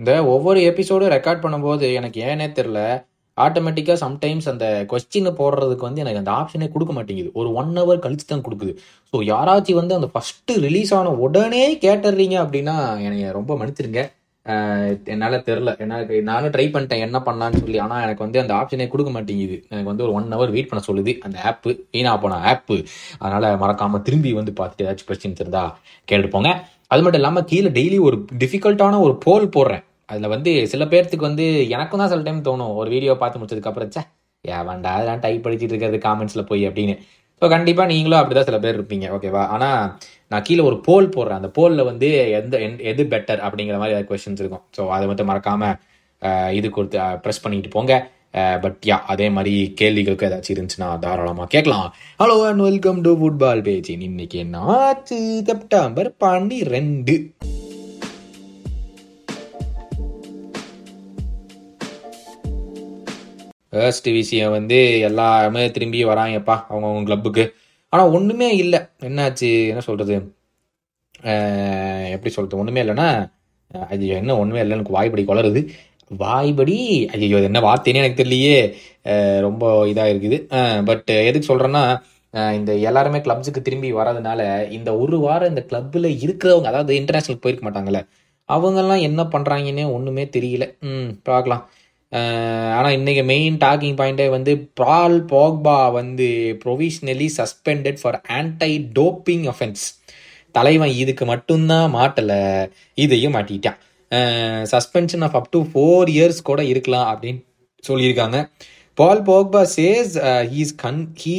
இந்த ஒவ்வொரு எபிசோடும் ரெக்கார்ட் பண்ணும்போது எனக்கு ஏனே தெரில ஆட்டோமேட்டிக்காக சம்டைம்ஸ் அந்த கொஸ்டினை போடுறதுக்கு வந்து எனக்கு அந்த ஆப்ஷனே கொடுக்க மாட்டேங்குது. ஒரு ஒன் ஹவர் கழிச்சு தான் கொடுக்குது. ஸோ யாராச்சும் வந்து அந்த ஃபஸ்ட்டு ரிலீஸ் ஆன உடனே கேட்டுறீங்க அப்படின்னா என்னை ரொம்ப மன்னிச்சிருங்க. என்னால் தெரில எனக்கு நானும் ட்ரை பண்ணிட்டேன் என்ன பண்ணலான்னு சொல்லி. ஆனால் எனக்கு வந்து அந்த ஆப்ஷனே கொடுக்க மாட்டேங்குது. எனக்கு வந்து ஒரு ஒன் ஹவர் வெயிட் பண்ண சொல்லுது. அந்த ஆப்பு வீணா போன ஆப்பு அதனால் மறக்காமல் திரும்பி வந்து பார்த்துட்டு ஏதாச்சும் கொஸ்டின்ஸ் இருந்தால் கேட்டுட்டு போங்க. அது மட்டும் இல்லாமல் கீழே டெய்லி ஒரு டிஃபிகல்ட்டான ஒரு போல் போடுறேன். அதில் வந்து சில பேர்த்துக்கு வந்து எனக்கும் தான் சில டைம் தோணும். ஒரு வீடியோ பார்த்து முடிச்சதுக்கப்புறம் சே ஏன் வேண்டா அதெல்லாம் டைப் படிச்சுட்டு இருக்கிறது காமெண்ட்ஸில் போய் அப்படின்னு. ஸோ கண்டிப்பாக நீங்களும் அப்படி தான் சில பேர் இருப்பீங்க. ஓகேவா ஆனால் நான் கீழே ஒரு போல் போடுறேன். அந்த போலில் வந்து எந்த எது பெட்டர் அப்படிங்கிற மாதிரி ஏதாவது கொஸ்டின்ஸ் இருக்கும். ஸோ அதை மட்டும் மறக்காமல் இது கொடுத்து ப்ரெஸ் பண்ணிட்டு போங்க. பட் யா அதே மாதிரி கேள்விகளுக்கு ஏதாச்சும் இருந்துச்சுன்னா தாராளமாக கேட்கலாம். Hello and welcome to football page இன்னைக்கு என்ன ஆச்சு செப்டம்பர் பன்னிரெண்டு. ஃபர்ஸ்ட் விஷயம் வந்து எல்லாருமே திரும்பி வராங்கப்பா அவங்கவுங்க கிளப்புக்கு ஆனால் ஒன்றுமே இல்லை. என்னாச்சு? என்ன சொல்கிறது எப்படி சொல்கிறது ஒன்றுமே இல்லைன்னா ஐயோ என்ன ஒன்றுமே இல்லை எனக்கு வாய்ப்படி குளருது வாய்ப்படி ஐயோ அது என்ன வார்த்தைன்னு எனக்கு தெரியலையே. ரொம்ப இதாக இருக்குது. பட் எதுக்கு சொல்கிறேன்னா இந்த எல்லாருமே கிளப்ஸுக்கு திரும்பி வரதுனால இந்த ஒரு வாரம் இந்த கிளப்பில் இருக்கிறவங்க அதாவது இன்டர்நேஷ்னல் போயிருக்க மாட்டாங்கல்ல அவங்கெல்லாம் என்ன பண்ணுறாங்கன்னே ஒன்றுமே தெரியல. ம் பார்க்கலாம். ஆனால் இன்றைக்கி மெயின் டாக்கிங் பாயிண்டே வந்து ப்ரால் போக்பா வந்து provisionally suspended for anti doping offence தலைவன் இதுக்கு மட்டும்தான் மாட்டலை இதையும் மாட்டிட்டான். Suspension of up to four years கூட இருக்கலாம் அப்படின்னு சொல்லியிருக்காங்க. Paul Pogba says he's can he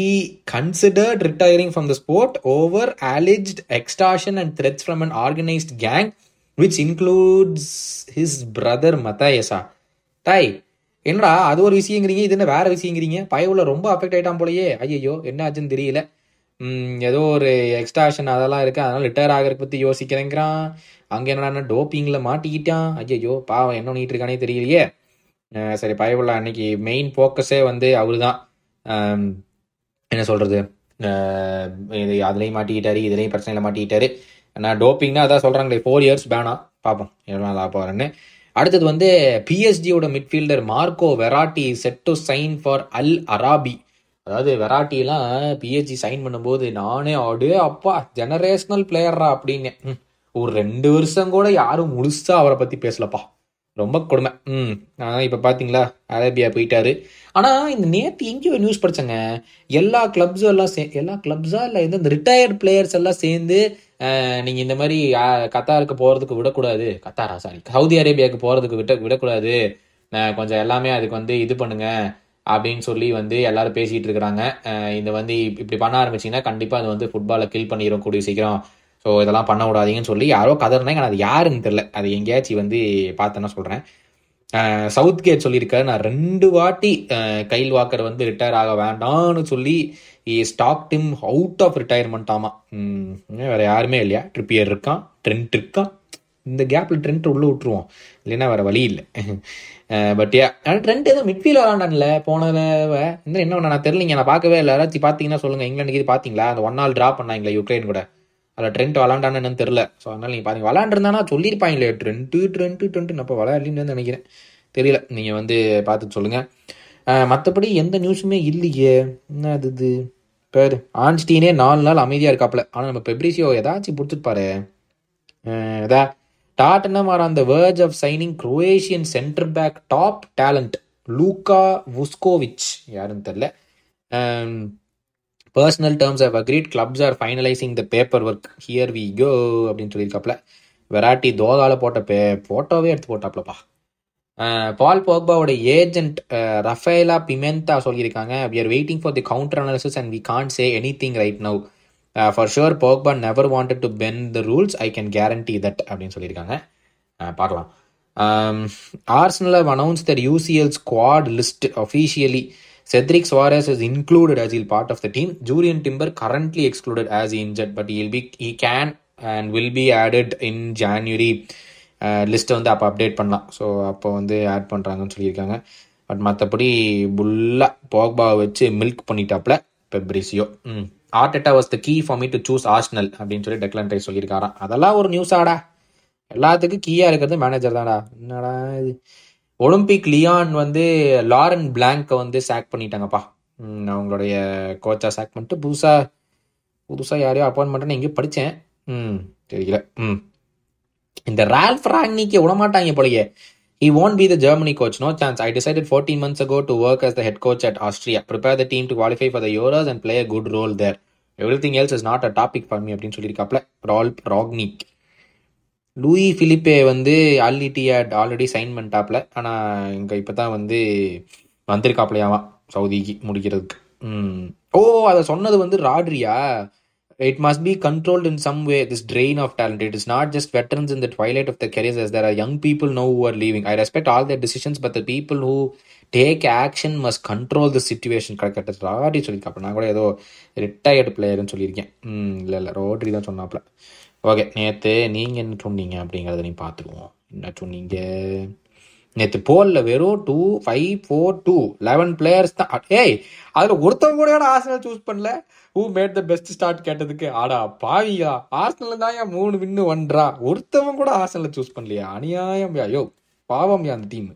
considered retiring from the sport over alleged extortion and threats from an organised gang which includes his brother Mathias தாய் என்னடா அது ஒரு விஷயங்கிறீங்க இது என்ன வேற விஷயங்கிறீங்க? பயவுல ரொம்ப அஃபெக்ட் ஆயிட்டான் போலயே. ஐயோ என்ன ஆச்சுன்னு தெரியல. ஏதோ ஒரு எக்ஸ்ட்ராஷன் அதெல்லாம் இருக்கு. அதனால ரிட்டையர் ஆகிறத பத்தி யோசிக்கிறேங்கிறான். அங்க என்னடா டோப்பிங்ல மாட்டிக்கிட்டான். ஐயோ பாவம் என்ன பண்ணிட்டு இருக்கானே தெரியலையே. சரி பயவுள்ள அன்னைக்கு மெயின் ஃபோக்கஸே வந்து அவரு தான் என்ன சொல்றது? இது அதுலேயும் மாட்டிக்கிட்டாரு இதுலேயும் பிரச்சனையில மாட்டிக்கிட்டாரு. நான் டோப்பிங்னா அதான் சொல்றாங்களே ஃபோர் இயர்ஸ் பேனா பார்ப்போம் எவ்வளோ நாள் ஆக அடுத்தது வந்து பிஎஸ்டியோட midfielder Marco Verratti set to sign for Al Arabi அதாவது வெராட்டிலாம் பிஎஸ்ஜி சைன் பண்ணும்போது நானே ஆடு அப்பா ஜெனரேஷனல் பிளேயர்ரா அப்படின்னு. ஒரு ரெண்டு வருஷம் கூட யாரும் முழுசா அவரை பத்தி பேசலப்பா. ரொம்ப கொடுமை. ம். ஆனால் இப்போ பார்த்தீங்களா அரேபியா போயிட்டாரு. ஆனால் இந்த நேற்று எங்கேயோ நியூஸ் படிச்சேங்க. எல்லா கிளப்ஸும் எல்லாம் சே எல்லா கிளப்ஸாக இல்லை இந்த ரிட்டையர்ட் பிளேயர்ஸ் எல்லாம் சேர்ந்து நீங்கள் இந்த மாதிரி கத்தாருக்கு போகிறதுக்கு விடக்கூடாது. கத்தாரா? சாரி சவுதி அரேபியாவுக்கு போகிறதுக்கு விட்ட விடக்கூடாது. கொஞ்சம் எல்லாமே அதுக்கு வந்து இது பண்ணுங்க அப்படின்னு சொல்லி வந்து எல்லாரும் பேசிகிட்டு இருக்கிறாங்க. இந்த வந்து இப்படி பண்ண ஆரம்பிச்சீங்கன்னா கண்டிப்பாக அது வந்து ஃபுட்பாலை கில் பண்ணிடும் கூடிய சீக்கிரம். ஸோ இதெல்லாம் பண்ண விடாதீங்கன்னு சொல்லி யாரோ கதறினாங்க. ஆனால் அது யாருன்னு தெரில அது எங்கேயாச்சும் வந்து பார்த்தேன்னா சொல்கிறேன் சவுத் கேட் சொல்லியிருக்காரு. நான் ரெண்டு வாட்டி கைல் வாக்கர் வந்து ரிட்டையர் ஆக வேண்டாம்னு சொல்லி stock dim out of retirement ஆமா. வேற யாருமே இல்லையா? ட்ரிப்பியர் இருக்கான் ட்ரெண்ட் இருக்கான். இந்த கேப்ல ட்ரெண்ட் உள்ள விட்டுருவோம். இல்லைன்னா வேற வழி இல்லை. பட் ஆனால் ட்ரெண்ட் ஏதோ மிட்ஃபீல் விளாண்டான்ல போன இந்த என்ன பண்ண நான் தெரியலங்க நான் பார்க்கவே இல்லை. யாராச்சும் பார்த்தீங்கன்னா சொல்லுங்க. இங்கிலாந்துக்கு இது பார்த்தீங்களா? அந்த ஒன் நாள் ட்ரா பண்ணாங்களே யுக்ரைன் கூட. அதில் ட்ரெண்ட் விளாண்டான்னு என்னன்னு தெரில ஸோ அதனால் நீங்கள் பாருங்கள் விளாண்டுருந்தானா சொல்லியிருப்பாங்களே ட்ரெண்ட்டு ட்ரெண்ட்டு ட்ரெண்ட்டு அப்போ விளையாடலின்னு நினைக்கிறேன். தெரியல. நீங்கள் வந்து பார்த்து சொல்லுங்கள் மற்றபடி எந்த நியூஸுமே இல்லையே. என்ன அது இது? பேர். ஆன்ஸ்டீனே நாலு நாள் அமைதியாக இருக்காப்புல. ஆனால் நம்ம பெப்ரிசியோ ஏதாச்சும் பிடிச்சிருப்பாரு இதா. Tottenham are on the verge of signing Croatian centre back top talent Luka Vuskovic யாருன்னு தெரில personal terms of agreed clubs are finalising the paper work here we go அப்படின்னு சொல்லியிருக்காப்ல வெராட்டி தோகால போட்ட பே ஃபோட்டோவே எடுத்து போட்டாப்லப்பா பால் போக்பாவோட ஏஜென்ட் ரஃபேலா பிமெந்தா சொல்லியிருக்காங்க. We are waiting for the counter analysis and we can't say anything right now for sure Pogba never wanted to bend the rules I can guarantee that அப்படின்னு சொல்லியிருக்காங்க. பார்க்கலாம். Arsenal announce their UCL UCL list list. Cedric Suarez is included as he'll part of the team. Julian Timber currently excluded as he injured, but he'll be he can and will be added in January. Uh, லிஸ்ட்டை வந்து அப்போ update பண்ணலாம். So அப்போ வந்து add பண்ணுறாங்கன்னு சொல்லியிருக்காங்க. But மற்றபடி புல்லாக போக்பாவை வச்சு மில்க் பண்ணிட்டாப்ல பெப்ரிசியோ ம். Arteta was the key for me to choose Arsenal அப்படின்னு சொல்லி டெக்லன் ரைஸ் சொல்லியிருக்காராம். அதெல்லாம் ஒரு நியூஸ் ஆடா. எல்லாத்துக்கும் கீயா இருக்கிறது மேனேஜர் தான்டா. என்னடா இது? ஒலிம்பிக் லியான் வந்து லாரன் பிளாங்கை வந்து சேக் பண்ணிட்டாங்கப்பா அவங்களுடைய கோச்சா சேக் பண்ணிட்டு புதுசாக புதுசாக யாரையோ அப்பாயின்மெண்ட்னு எங்கேயோ படித்தேன் ம் தெரியல ம் இந்த ரால்ஃப் ராங்னிக்கு விடமாட்டாங்க போலயே He won't be the Germany coach, no chance. I decided 14 months ago to work as the head coach at Austria, prepare the team to qualify for the Euros and play a good role there. Everything else is not a topic for me அப்படின்னு சொல்லியிருக்காப்ல ரால் Rangnick Louis Philippe வந்து அல்இட்டியாட் already sign பண்ணிட்டாப்ல ஆனால் இங்கே இப்போ தான் வந்து வந்திருக்காப்லையாவான் சவுதிக்கு முடிக்கிறதுக்கு ம் ஓ அதை சொன்னது வந்து ராட்ரியா it must be controlled in some way this train of talent it is not just veterans in the twilight of the careers as there are young people no are leaving I respect all the decisions but the people who take action must control the situation கரெக்டாக Rodri சொல்லியிருக்காப்ல நான் கூட ஏதோ retired பிளேயர்னு சொல்லியிருக்கேன் இல்லை இல்லை rotary தான் சொன்னாப்ல okay நேற்று நீங்கள் என்ன சொன்னீங்க அப்படிங்கிறத நீ பார்த்துக்குவோம். என்ன சொன்னீங்க? நேற்று போலில் வெறும் two five four two eleven players தான். ஏய் அதில் ஒருத்தவங்க கூட ஆர்சனல் சூஸ் பண்ணல. Who made the best start கேட்டதுக்கு? ஆடா பாவியா. ஆர்சனல் தான் ஏன் மூணு வின்னு ஒன்றா? ஒருத்தவங்க கூட ஆர்சனலை சூஸ் பண்ணலையா. அநியாயம் ஐயோ பாவம் அந்த டீம்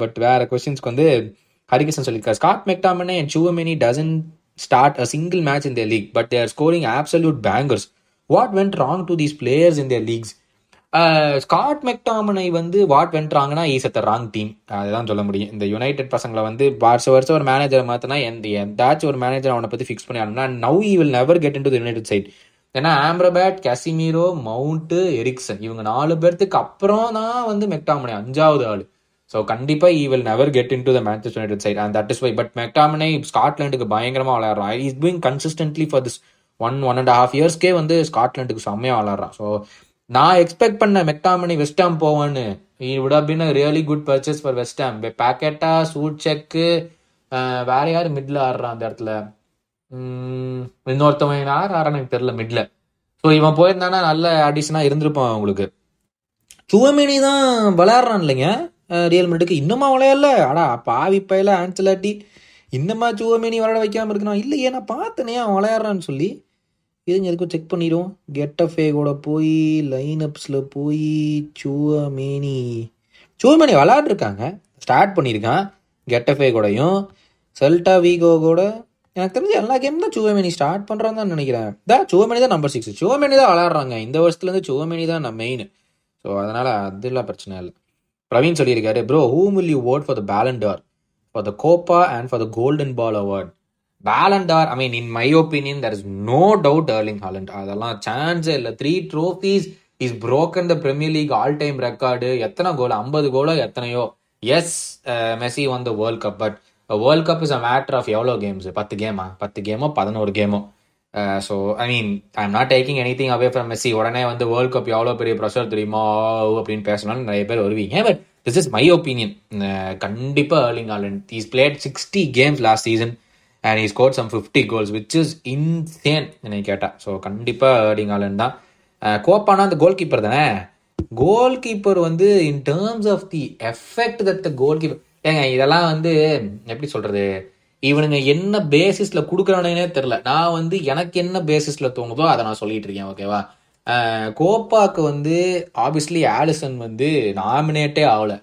பட் வேற கொஸ்டின்ஸ்க்கு வந்து ஹரிகிருஷ்ணன் சொல்லியிருக்காரு. Scott McTominay and Tchouameni doesn't start a single match in their league but they're scoring absolute bangers what went wrong to these players in their leagues Scott McTominay வந்து what வென்றாங்கன்னா is at wrong team அதுதான் சொல்ல முடியும். இந்த United பசங்களை வந்து வருஷம் வருஷம் ஒரு மேனேஜரை மாற்றினா எந்த எந்தாச்சும் ஒரு மேனேஜர் அவனை பற்றி ஃபிக்ஸ் பண்ணி ஆனா now he will never get in to United side ஏன்னா ஆம்ரபேட் கசிமீரோ மவுண்ட்டு எரிக்சன் இவங்க நாலு பேர்த்துக்கு அப்புறம் தான் வந்து மெக்டாமனை அஞ்சாவது ஆள். ஸோ கண்டிப்பாக he will never get in to the Manchester United side and that is why but McTominay ஸ்காட்லாண்டுக்கு பயங்கரமாக விளையாடுறான் is doing consistently for this one one and half இயர்ஸ்க்கே வந்து ஸ்காட்லாண்டுக்கு செம்மையாக விளாட்றான். ஸோ நான் எக்ஸ்பெக்ட் பண்ண மெக்டாமணி வெஸ்டாம் போவான்னு. With how been really good purchase for West Ham பேக்கெட்டா suit செக்கு வேற யார் மிட்ல ஆடுறான் அந்த இடத்துல? இன்னொருத்தவன் யார் ஆறான்னு எனக்கு தெரியல மிட்ல ஸோ இவன் போயிருந்தானா நல்ல அடிஷனாக இருந்திருப்பான் அவங்களுக்கு. சுவமேனி தான் விளையாடுறான் இல்லைங்க. ரியல் மிட்டுக்கு இன்னுமா விளையாடல. அடா பாவி பையில ஆன்சலாட்டி இன்னமா சுவமேனி விளையாட வைக்காமல் இருக்கணும். இல்லையே நான் பார்த்தனே அவன் விளையாடுறான்னு சொல்லி. இதுங்க எதுக்கும் செக் பண்ணிடுவோம். கெட்டஃபே கூட போய் லைன் அப்ஸில் போய் சுவமேனி. சுவமேனி விளையாடுருக்காங்க. ஸ்டார்ட் பண்ணியிருக்கான். கெட்டஃபே கூடயும் செல்டா வீகோ கூட. எனக்கு தெரிஞ்ச எல்லா கேம் தான் சுவமேனி ஸ்டார்ட் பண்ணுறான்னு தான் நினைக்கிறேன். தான் சுவமேனி தான் நம்பர் சிக்ஸ் சுவமேனி தான் விளையாடுறாங்க. இந்த வருஷத்துலேருந்து சுவமேனி தான் நான் மெயின் ஸோ அதனால் அதெல்லாம் பிரச்சனை இல்லை. பிரவீன் சொல்லியிருக்காரு bro whom will you vote for the Ballon d'Or for the Copa and for the golden ball award Ballon d'Or I mean in my opinion there is no doubt Erling Haaland அதெல்லாம் சான்ஸே இல்லை. Three trophies is broken the Premier League all time record எத்தனை goal ஐம்பது கோலோ எத்தனையோ? Yes Messi வந்த World Cup but World Cup is a matter of எவ்வளோ games பத்து கேமா பத்து கேமோ பதினோரு கேமோ so I mean I am not taking anything away from Messi உடனே வந்து வேர்ல்ட் கப் எவ்வளோ பெரிய ப்ரெஷர் தெரியுமா? அப்படின்னு பேசணும்னு நிறைய பேர் வருவீங்க. But this is my opinion கண்டிப்பாக Erling Haaland is played sixty games last season and is got some fifty goals which is insane என்னை கேட்டால் ஸோ கண்டிப்பாக ஏர்லிங் ஆலண்ட் தான் கோப்பானா அந்த கோல் கீப்பர் தானே? கோல் கீப்பர் வந்து in terms of the effect that the goalkeeper ஏங்க இதெல்லாம் வந்து எப்படி சொல்கிறது இவனுங்க என்ன பேசிஸில் கொடுக்குறானுங்கன்னே தெரில நான் வந்து எனக்கு என்ன பேசிஸில் தோணுதோ அதை நான் சொல்லிட்டு இருக்கேன் ஓகேவா கோப்பாக்கு வந்து ஆப்வியஸ்லி ஆலிசன் வந்து நாமினேட்டே ஆகலை.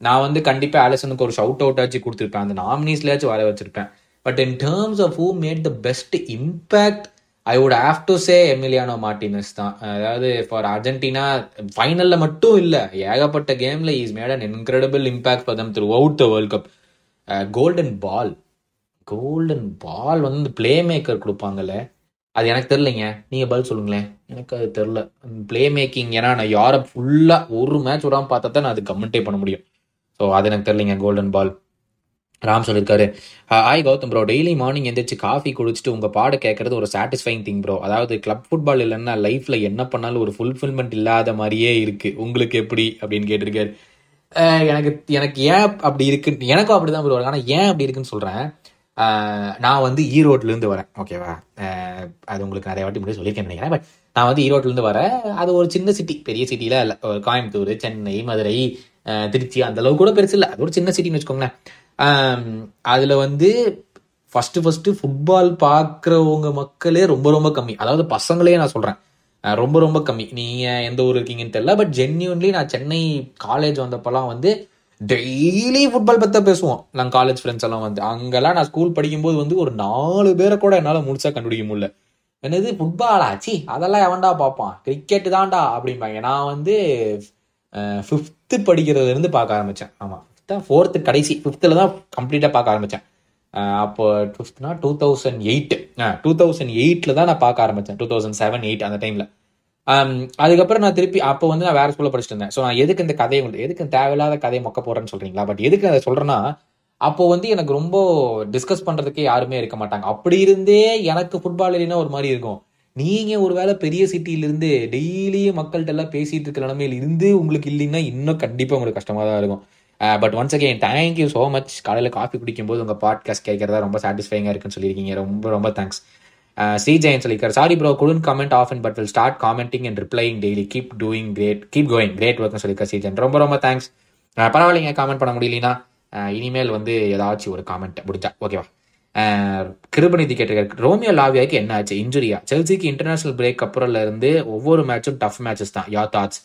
நான் வந்து கண்டிப்பாக ஆலிசனுக்கு ஒரு ஷவுட் அவுட் ஆச்சு கொடுத்துருப்பேன். அந்த நாமினிஸ்லயாச்சும் வர வச்சிருப்பேன். But in terms of who made the best impact I would have to say Emiliano Martinez தான். அதாவது ஃபார் அர்ஜென்டினா ஃபைனலில் மட்டும் இல்லை ஏகப்பட்ட கேமில் is made an incredible impact for them throughout the World Cup golden ball golden ball வந்து play maker கொடுப்பாங்கல்ல. அது எனக்கு தெரிலங்க நீங்க பதில் சொல்லுங்களேன். எனக்கு அது தெரில பிளே மேக்கிங் ஏன்னா நான் யாரை ஃபுல்லா ஒரு மேட்ச் விடாம பார்த்தா தான் நான் அது கமெண்டே பண்ண முடியும். ஸோ அது எனக்கு தெரிலங்க கோல்டன் பால் ராம் சொல்லியிருக்காரு hi Gautham bro daily morning எந்திரிச்சு காஃபி குடிச்சிட்டு உங்கள் பாட கேட்கறது ஒரு சாட்டிஸ்ஃபைங் திங் ப்ரோ அதாவது கிளப் ஃபுட்பால் இல்லைன்னா லைஃப்பில் என்ன பண்ணாலும் ஒரு ஃபுல்ஃபில்மெண்ட் இல்லாத மாதிரியே இருக்குது உங்களுக்கு எப்படி? அப்படின்னு கேட்டிருக்காரு. எனக்கு எனக்கு ஏன் அப்படி இருக்குன்னு எனக்கும் அப்படி தான் ப்ரோ ஆனால் ஏன் அப்படி இருக்குன்னு சொல்கிறேன் நான் வந்து ஈரோட்லேருந்து வரேன் ஓகேவா? அது உங்களுக்கு நிறைய வாட்டி முன்னாடி சொல்லியிருக்கேன் நினைக்கிறேன். பட் நான் வந்து ஈரோட்லேருந்து வரேன். அது ஒரு சின்ன சிட்டி பெரிய சிட்டிலாம் இல்லை. ஒரு கோயம்புத்தூர் சென்னை மதுரை திருச்சி அந்த அளவுக்கு கூட பெருசு இல்லை. அது ஒரு சின்ன சிட்டின்னு வச்சுக்கோங்களேன். அதில் வந்து ஃபஸ்ட்டு ஃபஸ்ட்டு ஃபுட்பால் பார்க்குறவங்க மக்களே ரொம்ப ரொம்ப கம்மி. அதாவது பசங்களே நான் சொல்கிறேன் ரொம்ப ரொம்ப கம்மி. நீங்கள் எந்த ஊர் இருக்கீங்கன்னு தெரியல. பட் ஜென்யூன்லி நான் சென்னை காலேஜ் வந்தப்போலாம் வந்து டெய்லி ஃபுட்பால் பற்றி பேசுவோம். நாங்கள் காலேஜ் ஃப்ரெண்ட்ஸ் எல்லாம் வந்து அங்கெல்லாம் நான் ஸ்கூல் படிக்கும்போது வந்து ஒரு நாலு பேரை கூட என்னால் முடிச்சா கண்டுபிடிக்க முடியல. என்னது ஃபுட்பாலா சி அதெல்லாம் எவன்டா பார்ப்பான்? கிரிக்கெட் தான்டா அப்படிம்பாங்க. நான் வந்து ஃபிஃப்த்து படிக்கிறதுலேருந்து பார்க்க ஆரம்பித்தேன் ஆமாம் தான் ஃபோர்த்து கடைசி ஃபிஃப்த்தில் தான் கம்ப்ளீட்டாக பார்க்க ஆரம்பித்தேன் அப்போ ஃபிஃப்த்னா two thousand eight two thousand எயிட்டில் தான் நான் பார்க்க ஆரம்பித்தேன் டூ தௌசண்ட் செவன் எயிட் அந்த டைமில் Um, அதுக்கப்புறம் நான் திருப்பி அப்போ வந்து நான் வேற ஸ்கூலில் படிச்சுட்டு இருந்தேன். ஸோ நான் எதுக்கு இந்த கதையை உங்களுக்கு எதுக்கு தேவையில்லாத கதையை மொக்க போடுறேன்னு சொல்றீங்களா? பட் எதுக்கு அதை சொல்றேன்னா அப்போ வந்து எனக்கு ரொம்ப டிஸ்கஸ் பண்றதுக்கே யாருமே இருக்க மாட்டாங்க. அப்படி இருந்தே எனக்கு ஃபுட்பால் இல்லைன்னா ஒரு மாதிரி இருக்கும். நீங்க ஒருவேளை பெரிய சிட்டியிலிருந்து டெய்லியும் மக்கள்கிட்ட எல்லாம் பேசிட்டு இருக்கிற நிலைமையில இருந்து உங்களுக்கு இல்லைன்னா இன்னும் கண்டிப்பா உங்களுக்கு கஷ்டமா தான் இருக்கும். But once again thank you so much காலையில் காஃபி குடிக்கும்போது உங்கள் பாட்காஸ்ட் கேட்கறதா ரொம்ப சாட்டிஸ்ஃபைங்காக இருக்குன்னு சொல்லியிருக்கீங்க. ரொம்ப ரொம்ப தேங்க்ஸ் ஸ்ரீ ஜெயன் சொல்லியிருக்காரு sorry bro couldn't comment of and but will start commenting and replying daily keep doing great keep going great ஒர்க்னு சொல்லியிருக்காரு சீஜன் ரொம்ப ரொம்ப தேங்க்ஸ் பரவாயில்லைங்க காமெண்ட் பண்ண முடியலனா uh, இனிமேல் வந்து ஏதாச்சும் ஒரு காமெண்ட் முடிஞ்சா ஓகேவா uh, கிருபநிதி கேட்டிருக்காரு ரோமியோ லாவியாக்கு என்ன ஆச்சு? இன்ஜுரியா செல்சிக்கு இன்டர்நேஷனல் பிரேக் அப்புறம்ல இருந்து ஒவ்வொரு மேட்சும் டஃப் மேட்சஸ் தான். யா தாட்ஸ்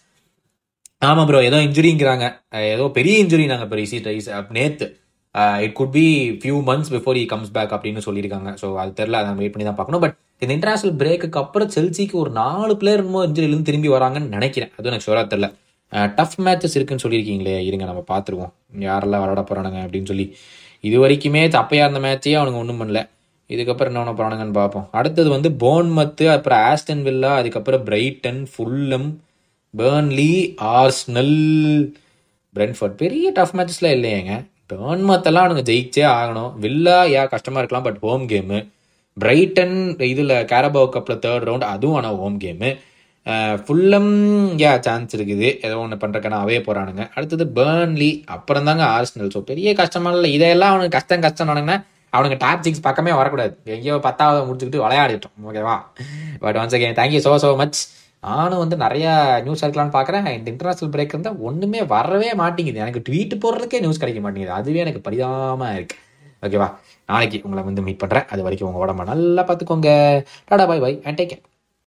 ஆமா ப்ரோ ஏதோ இன்ஜுரிங்கிறாங்க uh, ஏதோ பெரிய இன்ஜுரி நாங்கள் இப்போ ரீசி நேத்து. It could be few months before he comes back அப்படின்னு சொல்லியிருக்காங்க. ஸோ அது தெரியல அதை வெயிட் பண்ணி தான் பார்க்கணும். பட் இந்த இன்டர்நேஷனல் பிரேக்குக்கு அப்புறம் செல்சிக்கு ஒரு நாலு பிளேயர் இன்னும் திரும்பி வராங்கன்னு நினைக்கிறேன். அதுவும் எனக்கு ஷோராக தெரியல. Uh, டஃப் மேட்சஸ் இருக்குன்னு சொல்லியிருக்கீங்களே இருங்க நம்ம பார்த்துருவோம். யாரெல்லாம் விளாட போறானுங்க அப்படின்னு சொல்லி. இது வரைக்குமே அப்பையா இருந்த மேட்சே அவனுங்க ஒன்றும் பண்ணல. இதுக்கப்புறம் என்ன போகிறானுங்கன்னு பார்ப்போம். அடுத்தது வந்து போன்மத்து அப்புறம் ஆஸ்டன் வில்லா அதுக்கப்புறம் Brighton Fulham Burnley Arsenal Brentford பெரிய டஃப் மேட்சஸ்லாம் இல்லையேங்க. பேர்ன்மத்தெல்லாம் அவனுங்க ஜெயிச்சே ஆகணும். வில்லா யா கஷ்டமாக இருக்கலாம் பட் ஹோம் கேமு பிரைட்டன் இதில் கேரபாவ் கப்பில் தேர்ட் ரவுண்ட் அதுவும் ஆனால் ஹோம் கேமு ஃபுல்லம் யா சான்ஸ் இருக்குது. ஏதோ ஒன்று பண்ணுறக்கான அவே போகிறானுங்க அடுத்தது பேர்ன்லி அப்புறம் தாங்க ஆர்ஸ்னல் ஸோ பெரிய கஷ்டமா இல்லை. இதையெல்லாம் அவனுக்கு கஷ்டம் கஷ்டம் அவனுங்க டாப் சிக்ஸ் பக்கமே வரக்கூடாது. எங்கேயோ பத்தாவது முடிச்சுக்கிட்டு விளையாடிட்டோம். ஓகேவா but once again thank you so so much நானும் வந்து நிறையா நியூஸ் எடுக்கலாம்னு பார்க்குறேன். இந்த இன்டர்நேஷனல் பிரேக் இருந்தால் ஒன்றுமே வரவே மாட்டேங்குது. எனக்கு ட்வீட் போடுறதுக்கே நியூஸ் கிடைக்க மாட்டேங்குது. அதுவே எனக்கு பரிதாபமாக இருக்குது ஓகேவா நாளைக்கு உங்களை வந்து மீட் பண்ணுறேன் அது வரைக்கும் உங்கள் உடம்ப நல்லா பார்த்துக்கோங்க. Tata bye bye and take care